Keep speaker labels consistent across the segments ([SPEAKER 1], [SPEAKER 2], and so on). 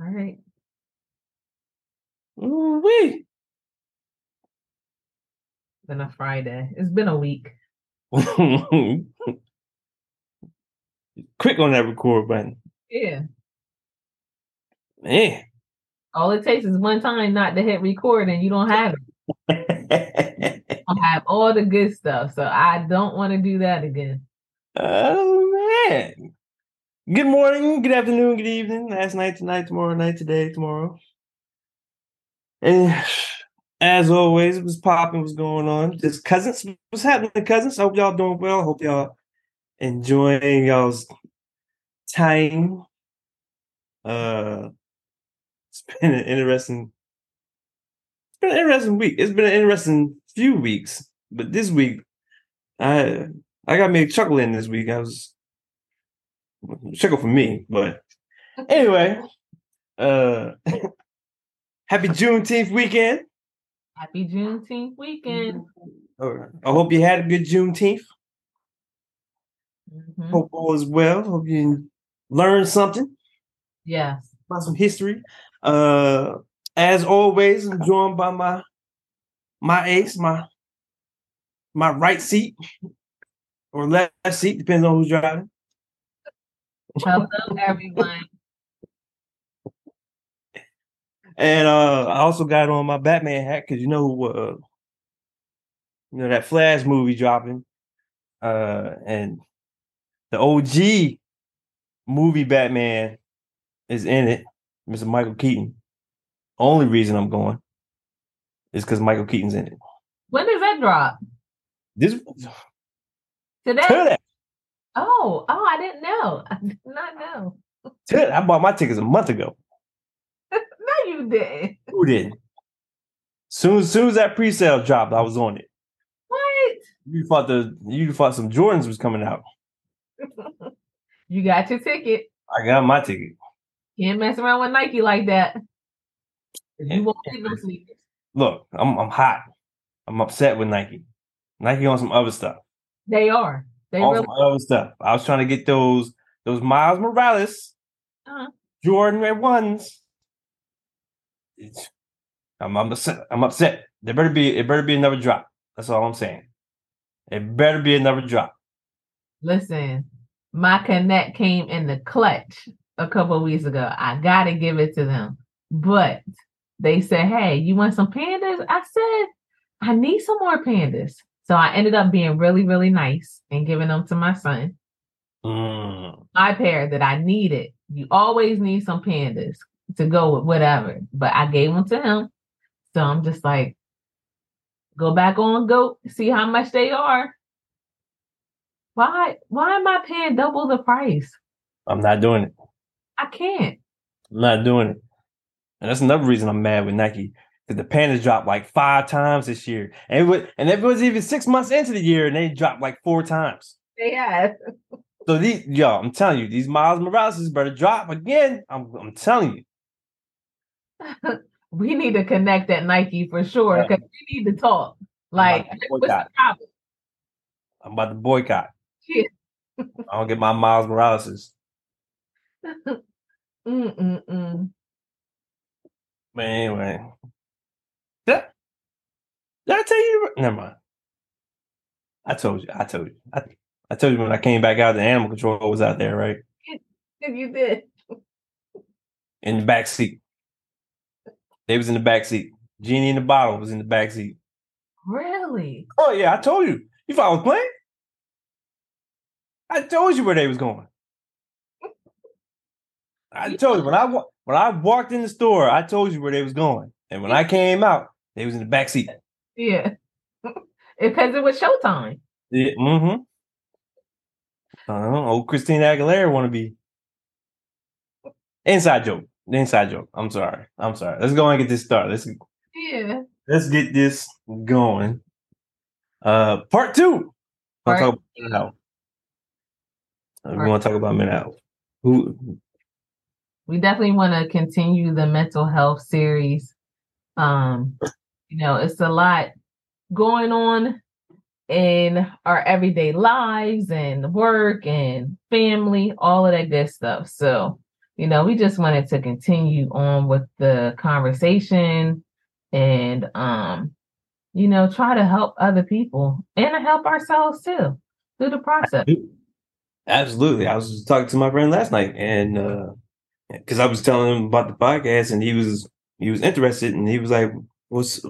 [SPEAKER 1] All right.
[SPEAKER 2] Ooh wee.
[SPEAKER 1] Been a Friday. It's been a week.
[SPEAKER 2] Quick on that record button.
[SPEAKER 1] Yeah.
[SPEAKER 2] Man.
[SPEAKER 1] All it takes is one time not to hit record and you don't have it. Don't have all the good stuff. So I don't want to do that again.
[SPEAKER 2] oh man. Good morning, good afternoon, good evening. Last night, tonight, tomorrow night, today, tomorrow. And as always, it was popping, what's going on. Just cousins. What's happening, cousins? I hope y'all doing well. Hope y'all enjoying y'all's time. Uh it's been an interesting it's been an interesting week. It's been an interesting few weeks, but this week I I got me chuckling this week. I was chuckle for me, but anyway, uh happy Juneteenth weekend.
[SPEAKER 1] Happy Juneteenth weekend.
[SPEAKER 2] All right. I hope you had a good Juneteenth.
[SPEAKER 1] Mhm.
[SPEAKER 2] Hope all is well. Hope you learned something
[SPEAKER 1] Yes.
[SPEAKER 2] about some history. Uh, as always, I'm joined by my my ace, my my right seat or left seat, depends on who's driving.
[SPEAKER 1] Hello, everyone.
[SPEAKER 2] And uh, I also got on my Batman hat because you know, uh, you know that Flash movie dropping, uh, and the OG movie Batman is in it, Mr. Michael Keaton. Only reason I'm going is because Michael Keaton's in it.
[SPEAKER 1] When does that drop?
[SPEAKER 2] This
[SPEAKER 1] Today?
[SPEAKER 2] today,
[SPEAKER 1] Oh, oh, I didn't know. I did not know.
[SPEAKER 2] I bought my tickets a month ago.
[SPEAKER 1] No, you didn't.
[SPEAKER 2] Who did? Soon, soon as that pre-sale dropped, I was on it.
[SPEAKER 1] What?
[SPEAKER 2] You thought the you thought some Jordans was coming out.
[SPEAKER 1] You got your ticket.
[SPEAKER 2] I got my ticket.
[SPEAKER 1] Can't mess around with Nike like that. You won't get no sneakers.
[SPEAKER 2] Look, I'm I'm hot. I'm upset with Nike. Nike on some other stuff.
[SPEAKER 1] They are. They
[SPEAKER 2] on
[SPEAKER 1] really
[SPEAKER 2] some other stuff. I was trying to get those those Miles Morales
[SPEAKER 1] Uh-huh.
[SPEAKER 2] Jordan Red ones. It's, I'm, I'm upset. I'm upset. There better be it better be another drop. That's all I'm saying. It better be another drop.
[SPEAKER 1] listen. My connect came in the clutch a couple of weeks ago. I gotta give it to them. But they said, Hey, you want some pandas? I said, I need some more pandas. So I ended up being really, really nice and giving them to my son.
[SPEAKER 2] Mm.
[SPEAKER 1] my pair that I needed. You always need some pandas to go with whatever, but I gave them to him. So I'm just like, go back on goat, see how much they are. Why? Why am I paying double the price?
[SPEAKER 2] I'm not doing it.
[SPEAKER 1] I can't.
[SPEAKER 2] I'm not doing it. And that's another reason I'm mad with Nike. The pandas dropped like five times this year. And it was, and it was even six months into the year and they dropped like four times.
[SPEAKER 1] They have.
[SPEAKER 2] So these yo, I'm telling you, these Miles Morales better drop again. I'm I'm telling you.
[SPEAKER 1] We need to connect at Nike for sure
[SPEAKER 2] Yeah.
[SPEAKER 1] because we need to talk. Like,
[SPEAKER 2] to
[SPEAKER 1] what's the
[SPEAKER 2] boycott.
[SPEAKER 1] problem?
[SPEAKER 2] I'm about to boycott.
[SPEAKER 1] Yeah.
[SPEAKER 2] I don't get my Miles Morales.
[SPEAKER 1] Mm-mm-mm.
[SPEAKER 2] But anyway. Did I, did I tell you? Never mind. I told you. I told you. I, I told you when I came back out, the animal control was out there, right?
[SPEAKER 1] Have you did.
[SPEAKER 2] In the back seat. They was in the back seat. Genie in the bottle was in the back seat.
[SPEAKER 1] Really?
[SPEAKER 2] Oh yeah, I told you. You thought I was playing? I told you where they was going. I told you when I wa- when I walked in the store, I told you where they was going. And when I came out, they was in the back seat.
[SPEAKER 1] Yeah. Because it was showtime.
[SPEAKER 2] Yeah, mm-hmm. Uh, old Christina Aguilera want to be inside joke. Inside joke. I'm sorry. I'm sorry. Let's go and get this started. Let's
[SPEAKER 1] Yeah.
[SPEAKER 2] let's get this going. Uh, part two.
[SPEAKER 1] Part
[SPEAKER 2] talk about mental health. Uh,
[SPEAKER 1] Part-
[SPEAKER 2] we want to talk about mental health. Who?
[SPEAKER 1] We definitely want to continue the mental health series. Um, you know, it's a lot going on in our everyday lives and work and family, all of that good stuff. So, you know, we just wanted to continue on with the conversation and um, you know, try to help other people and help ourselves too through the process.
[SPEAKER 2] Absolutely. I was talking to my friend last night and uh because I was telling him about the podcast and he was he was interested and he was like, What's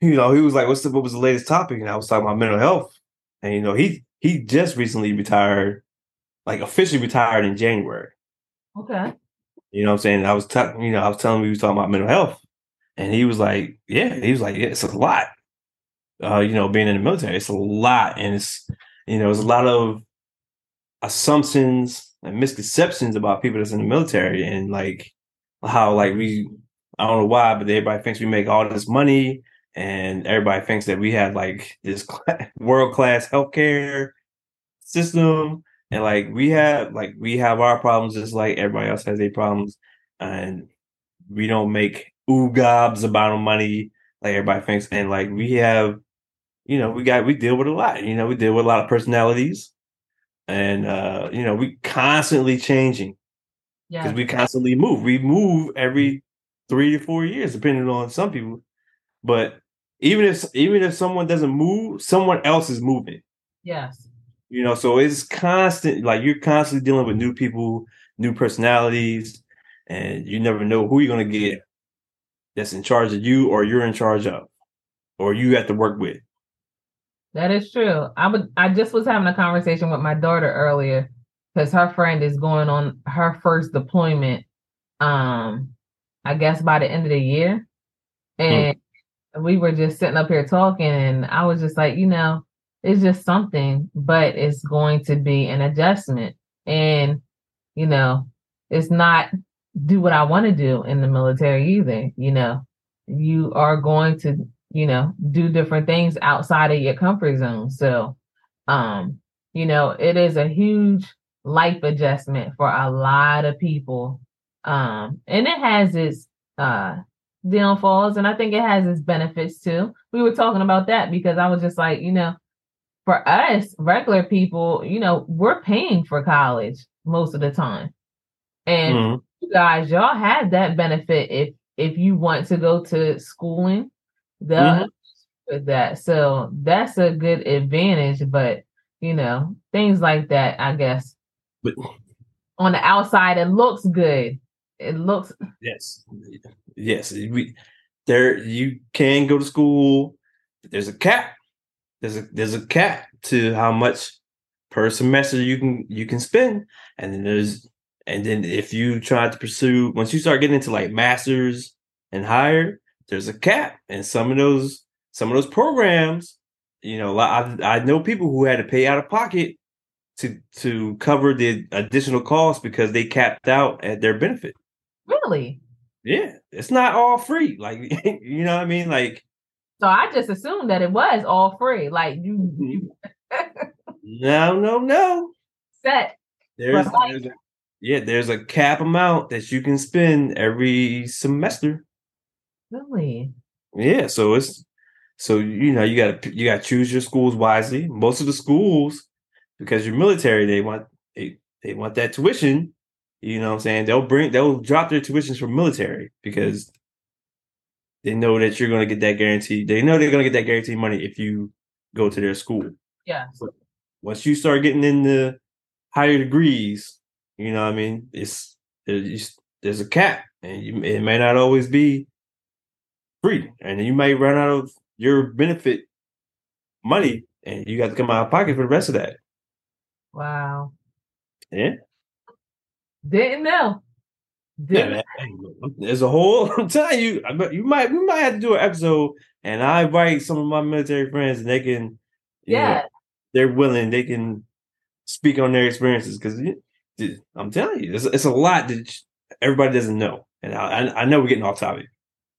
[SPEAKER 2] you know, he was like, What's the what was the latest topic? And I was talking about mental health. And you know, he he just recently retired, like officially retired in January.
[SPEAKER 1] Okay.
[SPEAKER 2] You know what I'm saying? I was talking, you know, I was telling him we was talking about mental health. And he was like, Yeah, he was like, yeah, it's a lot. Uh, you know, being in the military, it's a lot. And it's you know, there's a lot of assumptions and misconceptions about people that's in the military and like how like we I don't know why, but everybody thinks we make all this money and everybody thinks that we have like this world class healthcare system. And like we have like we have our problems just like everybody else has their problems. And we don't make oogobs about money like everybody thinks. And like we have you know we got we deal with a lot. You know we deal with a lot of personalities. And uh you know we constantly changing because yeah. we constantly move. We move every three to four years depending on some people. But even if even if someone doesn't move someone else is moving.
[SPEAKER 1] Yes.
[SPEAKER 2] You know so it's constant like you're constantly dealing with new people new personalities and you never know who you're going to get that's in charge of you or you're in charge of or you have to work with.
[SPEAKER 1] That is true. I would I just was having a conversation with my daughter earlier because her friend is going on her first deployment um I guess by the end of the year. Hmm. And hmm. we were just sitting up here talking and I was just like, you know, it's just something, but it's going to be an adjustment. And, you know, it's not do what I want to do in the military either. You know, you are going to you know, do different things outside of your comfort zone. So, um, you know, it is a huge life adjustment for a lot of people. Um, and it has its uh downfalls and I think it has its benefits too. We were talking about that because I was just like, you know, for us regular people, you know, we're paying for college most of the time. And mm-hmm. you guys, y'all have that benefit if if you want to go to schooling they'll mm-hmm. with that. So that's a good advantage, but you know, things like that, I guess. But on the outside, it looks good. It looks
[SPEAKER 2] yes, yes. We there you can go to school. There's a cap. There's a there's a cap to how much per semester you can you can spend, and then there's and then if you try to pursue once you start getting into like masters and higher, there's a cap, and some of those some of those programs, you know, I I know people who had to pay out of pocket to to cover the additional costs because they capped out at their benefit.
[SPEAKER 1] Really?
[SPEAKER 2] Yeah, it's not all free. Like you know what I mean? Like
[SPEAKER 1] so I just assumed that it was all free. Like you, mm-hmm. you...
[SPEAKER 2] No, no, no.
[SPEAKER 1] Set.
[SPEAKER 2] There's, like... there's a, yeah, there's a cap amount that you can spend every semester.
[SPEAKER 1] Really?
[SPEAKER 2] Yeah. So it's so you know you got to you got to choose your schools wisely. Most of the schools, because you're military, they want they they want that tuition. You know what I'm saying? They'll bring they'll drop their tuitions for military because they know that you're going to get that guarantee. They know they're going to get that guarantee money if you go to their school.
[SPEAKER 1] Yeah.
[SPEAKER 2] Once you start getting into higher degrees, you know what I mean? It's there's, there's a cap, and you, it may not always be free, and you might run out of your benefit money, and you got to come out of pocket for the rest of that.
[SPEAKER 1] Wow.
[SPEAKER 2] Yeah.
[SPEAKER 1] Didn't know.
[SPEAKER 2] Didn't yeah, there's a whole. I'm telling you, but you might we might have to do an episode, and I invite some of my military friends, and they can,
[SPEAKER 1] yeah, know,
[SPEAKER 2] they're willing, they can speak on their experiences because I'm telling you, it's, it's, a lot that everybody doesn't know, and I, I know we're getting off topic.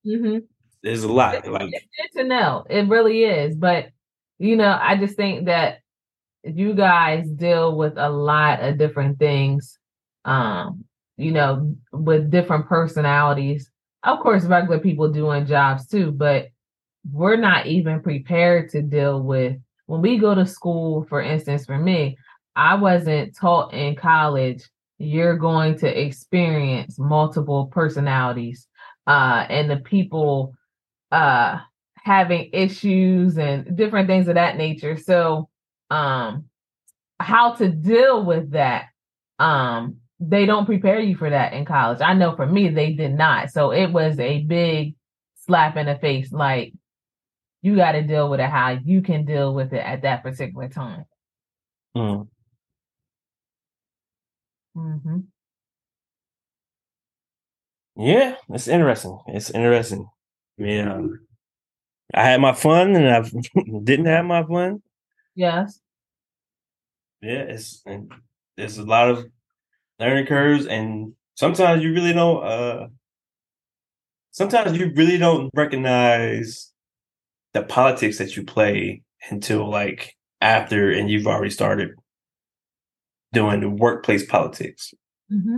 [SPEAKER 1] Mm-hmm.
[SPEAKER 2] There's a lot. Like
[SPEAKER 1] it's good to know. It really is. But you know, I just think that you guys deal with a lot of different things. Um, you know, with different personalities. Of course, regular people doing jobs too, but we're not even prepared to deal with when we go to school, for instance, for me, I wasn't taught in college, you're going to experience multiple personalities uh and the people uh having issues and different things of that nature so um how to deal with that um they don't prepare you for that in college i know for me they did not so it was a big slap in the face like you got to deal with it how you can deal with it at that particular time
[SPEAKER 2] Mm.
[SPEAKER 1] hmm
[SPEAKER 2] Yeah, it's interesting. It's interesting. I mean, um, I had my fun and I didn't have my fun.
[SPEAKER 1] Yes
[SPEAKER 2] Yeah, it's and there's a lot of learning curves, and sometimes you really don't. Uh, sometimes you really don't recognize the politics that you play until like after, and you've already started doing the workplace politics.
[SPEAKER 1] hmm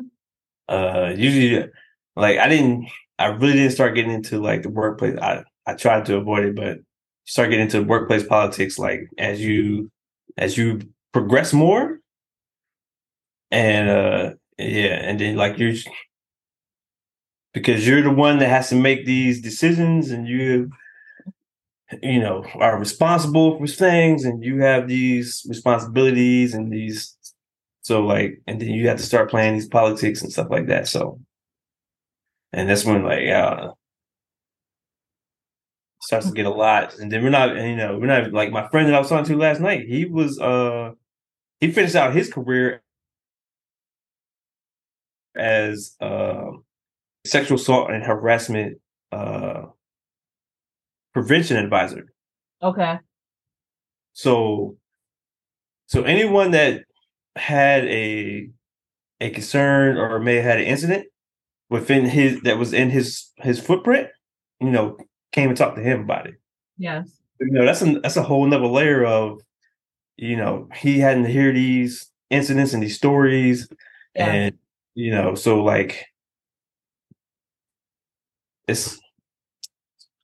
[SPEAKER 2] uh usually like i didn't i really didn't start getting into like the workplace i i tried to avoid it but start getting into workplace politics like as you as you progress more and uh yeah and then like you're because you're the one that has to make these decisions and you you know are responsible for things and you have these responsibilities and these so like, and then you have to start playing these politics and stuff like that. So, and that's when like, uh, starts to get a lot. And then we're not, you know, we're not like my friend that I was talking to last night. He was, uh, he finished out his career as uh, sexual assault and harassment uh, prevention advisor.
[SPEAKER 1] okay
[SPEAKER 2] So, so anyone that had a a concern or may have had an incident within his that was in his his footprint, you know, came and talked to him about it.
[SPEAKER 1] yes
[SPEAKER 2] You know, that's a that's a whole nother layer of, you know, he hadn't to hear these incidents and these stories,
[SPEAKER 1] Yeah.
[SPEAKER 2] and you know, so like, it's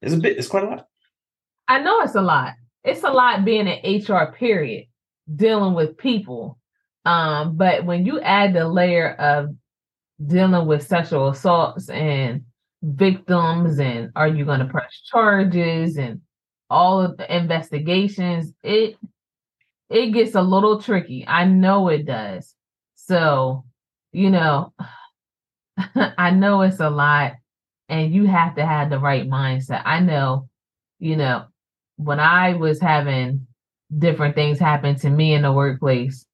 [SPEAKER 2] it's a bit, it's quite a lot.
[SPEAKER 1] I know it's a lot. It's a lot being an HR period, dealing with people. Um, but when you add the layer of dealing with sexual assaults and victims and are you going to press charges and all of the investigations, it it gets a little tricky. I know it does. So, you know, I know it's a lot and you have to have the right mindset. I know, you know, when I was having different things happen to me in the workplace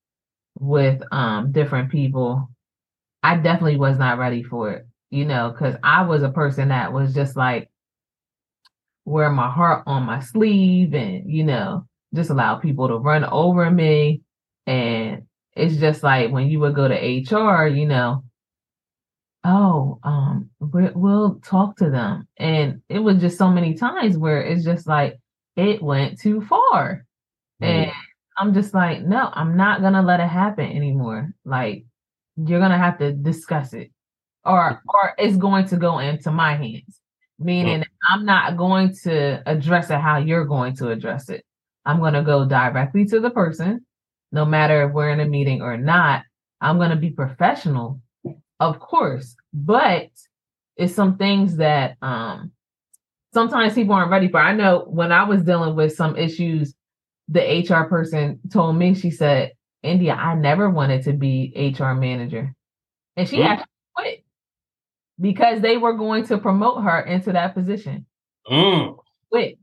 [SPEAKER 1] with um different people, I definitely was not ready for it, you know, because I was a person that was just like wear my heart on my sleeve and, you know, just allow people to run over me. And it's just like when you would go to HR, you know, oh, um, we- we'll talk to them. And it was just so many times where it's just like it went too far. And I'm just like, no, I'm not gonna let it happen anymore. Like you're gonna have to discuss it. Or or it's going to go into my hands. Meaning I'm not going to address it how you're going to address it. I'm gonna go directly to the person, no matter if we're in a meeting or not. I'm gonna be professional, of course, but it's some things that um sometimes people aren't ready for. I know when I was dealing with some issues the HR person told me, she said, India, I never wanted to be HR manager. And she
[SPEAKER 2] Mm.
[SPEAKER 1] actually quit because they were going to promote her into that position.
[SPEAKER 2] Mm,
[SPEAKER 1] Quit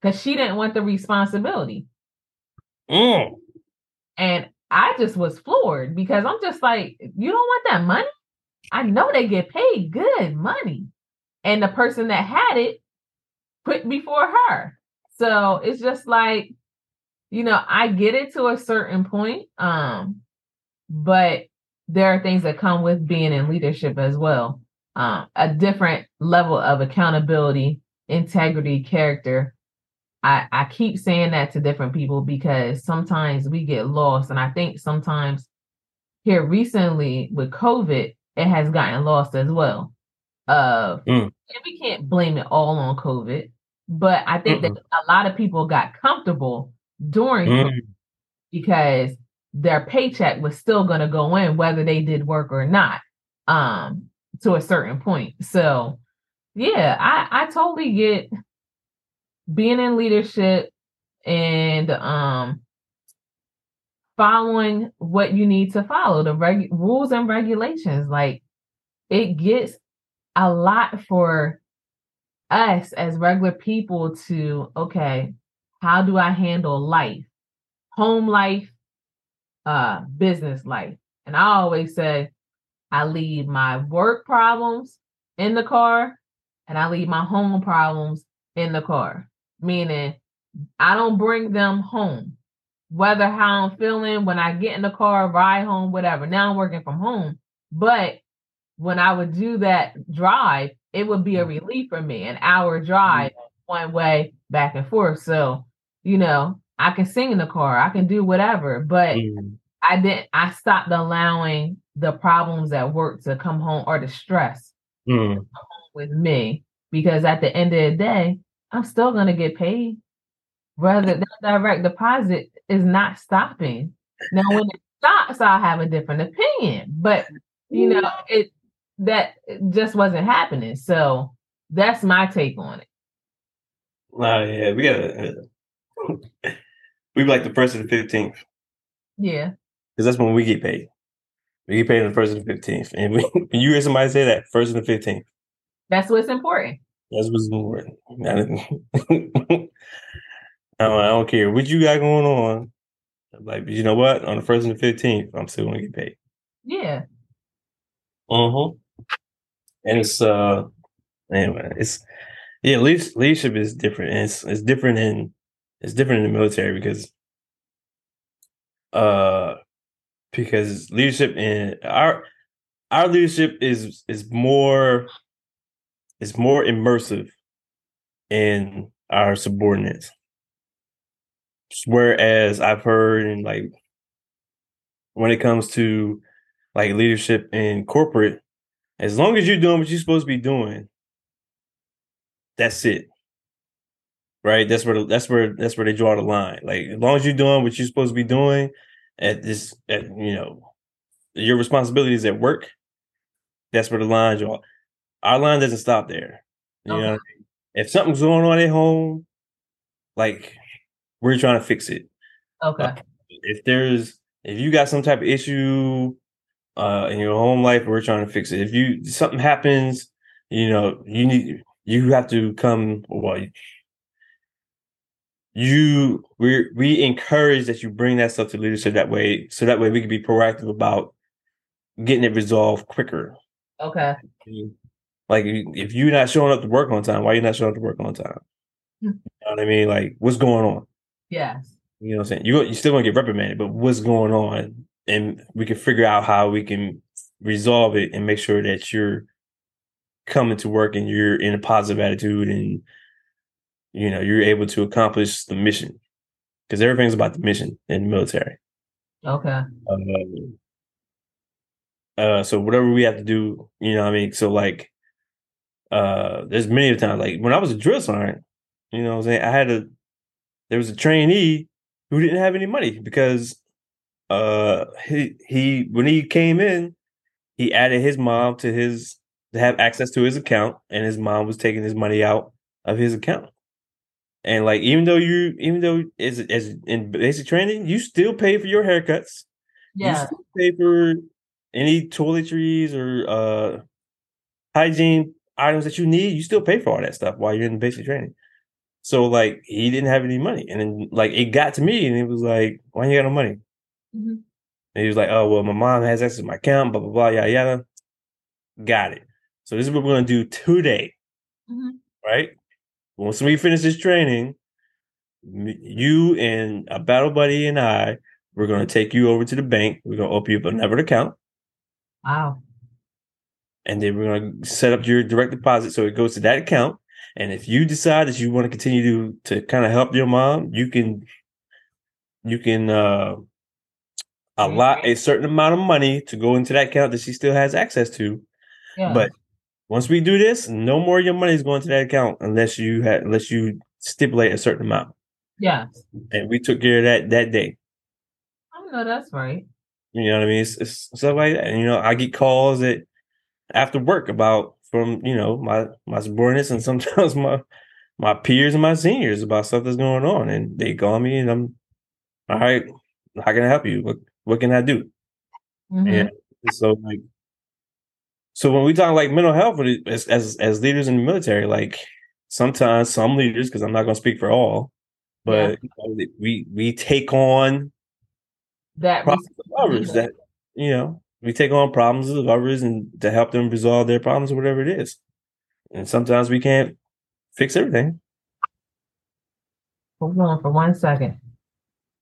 [SPEAKER 1] because she didn't want the responsibility.
[SPEAKER 2] mm.
[SPEAKER 1] And I just was floored because I'm just like, you don't want that money? I know they get paid good money. And the person that had it put before her. So it's just like, you know, I get it to a certain point. Um, but there are things that come with being in leadership as well. Um, a different level of accountability, integrity, character. I, I keep saying that to different people because sometimes we get lost. And I think sometimes here recently with COVID, it has gotten lost as well. Uh,
[SPEAKER 2] Mm.
[SPEAKER 1] and we can't blame it all on COVID, but I think that a lot of people got comfortable during
[SPEAKER 2] Mm.
[SPEAKER 1] because their paycheck was still going to go in whether they did work or not um to a certain point. So yeah i i totally get being in leadership and um following what you need to follow the reg- rules and regulations like it gets a lot for us as regular people to okay how do i handle life? Home life uh business life. And i always say i leave my work problems in the car and i leave my home problems in the car. Meaning i don't bring them home. Whether how i'm feeling when i get in the car ride home whatever. Now i'm working from home but when i would do that drive it would be a relief for me an hour drive one way back and forth. So you know I can sing in the car, I can do whatever, but mm. I didn't I stopped allowing the problems at work to come home or the stress mm. with me because at the end of the day, I'm still gonna get paid. Whether that direct deposit is not stopping. Now when it stops, I'll have a different opinion. But you know, it that just wasn't happening. So that's my take on it.
[SPEAKER 2] Oh yeah, we gotta we like the first and the fifteenth.
[SPEAKER 1] Yeah.
[SPEAKER 2] Because that's when we get paid. We get paid on the first and fifteenth. And we, when you hear somebody say that, first and the fifteenth.
[SPEAKER 1] That's what's important.
[SPEAKER 2] That's what's important. I don't, I don't care what you got going on. Like, you know what? On the first and the fifteenth, I'm still gonna get paid.
[SPEAKER 1] Yeah.
[SPEAKER 2] Uh-huh. And it's uh anyway, it's yeah, leadership is different. And it's it's different in it's different in the military because uh because leadership in our our leadership is is more is more immersive in our subordinates. Whereas I've heard and like when it comes to like leadership in corporate, as long as you're doing what you're supposed to be doing, that's it right? That's where that's where that's where they draw the line. Like as long as you're doing what you're supposed to be doing at this, at you know, your responsibilities at work, that's where the lines draw. Our line doesn't stop there. You okay. know, if something's going on at home, like we're trying to fix it.
[SPEAKER 1] Okay. Uh,
[SPEAKER 2] if there's if you got some type of issue uh in your home life, we're trying to fix it. If you something happens, you know, you need you have to come well you we we encourage that you bring that stuff to leadership that way so that way we can be proactive about getting it resolved quicker.
[SPEAKER 1] Okay.
[SPEAKER 2] Like if you're not showing up to work on time why are you not showing up to work on time? You know what i mean? Like what's going on?
[SPEAKER 1] Yes.
[SPEAKER 2] You know what i'm saying? You, you're still gonna get reprimanded but what's going on? And we can figure out how we can resolve it and make sure that you're coming to work and you're in a positive attitude and you know you're able to accomplish the mission because everything's about the mission in the military.
[SPEAKER 1] Okay.
[SPEAKER 2] Um, uh, so whatever we have to do, you know, I mean, so like, uh, there's many times like when I was a drill sergeant, you know, I'm saying I had a there was a trainee who didn't have any money because uh he he when he came in, he added his mom to his to have access to his account, and his mom was taking his money out of his account. And like even though you even though as as in basic training, you still pay for your haircuts.
[SPEAKER 1] Yeah.
[SPEAKER 2] You still pay for any toiletries or uh hygiene items that you need. You still pay for all that stuff while you're in basic training. So like he didn't have any money. And then like it got to me and it was like, why you got no money? Mm-hmm. And he was like, oh well, my mom has access to my account, blah blah blah, yada yada. Got it. So this is what we're gonna do today. Mm-hmm. Right? Once we finish this training, you and a battle buddy and I, we're going to take you over to the bank. We're going to open you up another account.
[SPEAKER 1] Wow.
[SPEAKER 2] And then we're going to set up your direct deposit so it goes to that account. And if you decide that you want to continue to to kind of help your mom, you can you can uh allot a certain amount of money to go into that account that she still has access to. Yeah. But once we do this, no more of your money is going to that account unless you had unless you stipulate a certain amount.
[SPEAKER 1] Yeah.
[SPEAKER 2] And we took care of that that day.
[SPEAKER 1] I know that's right.
[SPEAKER 2] You know what I mean? It's, it's stuff like that. And, you know, I get calls at after work about from you know my my subordinates and sometimes my my peers and my seniors about stuff that's going on, and they call me, and I'm all right. How can I help you? What what can I do?
[SPEAKER 1] Mhm.
[SPEAKER 2] And so like, so when we talk like mental health as as as leaders in the military, like sometimes some leaders, because I'm not going to speak for all, but know, we we take on
[SPEAKER 1] That
[SPEAKER 2] problems of others that you know we take on problems of others and to help them resolve their problems or whatever it is. And sometimes we can't fix everything.
[SPEAKER 1] Hold on for one second.